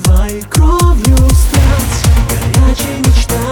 твоей кровью стать горячей мечтой.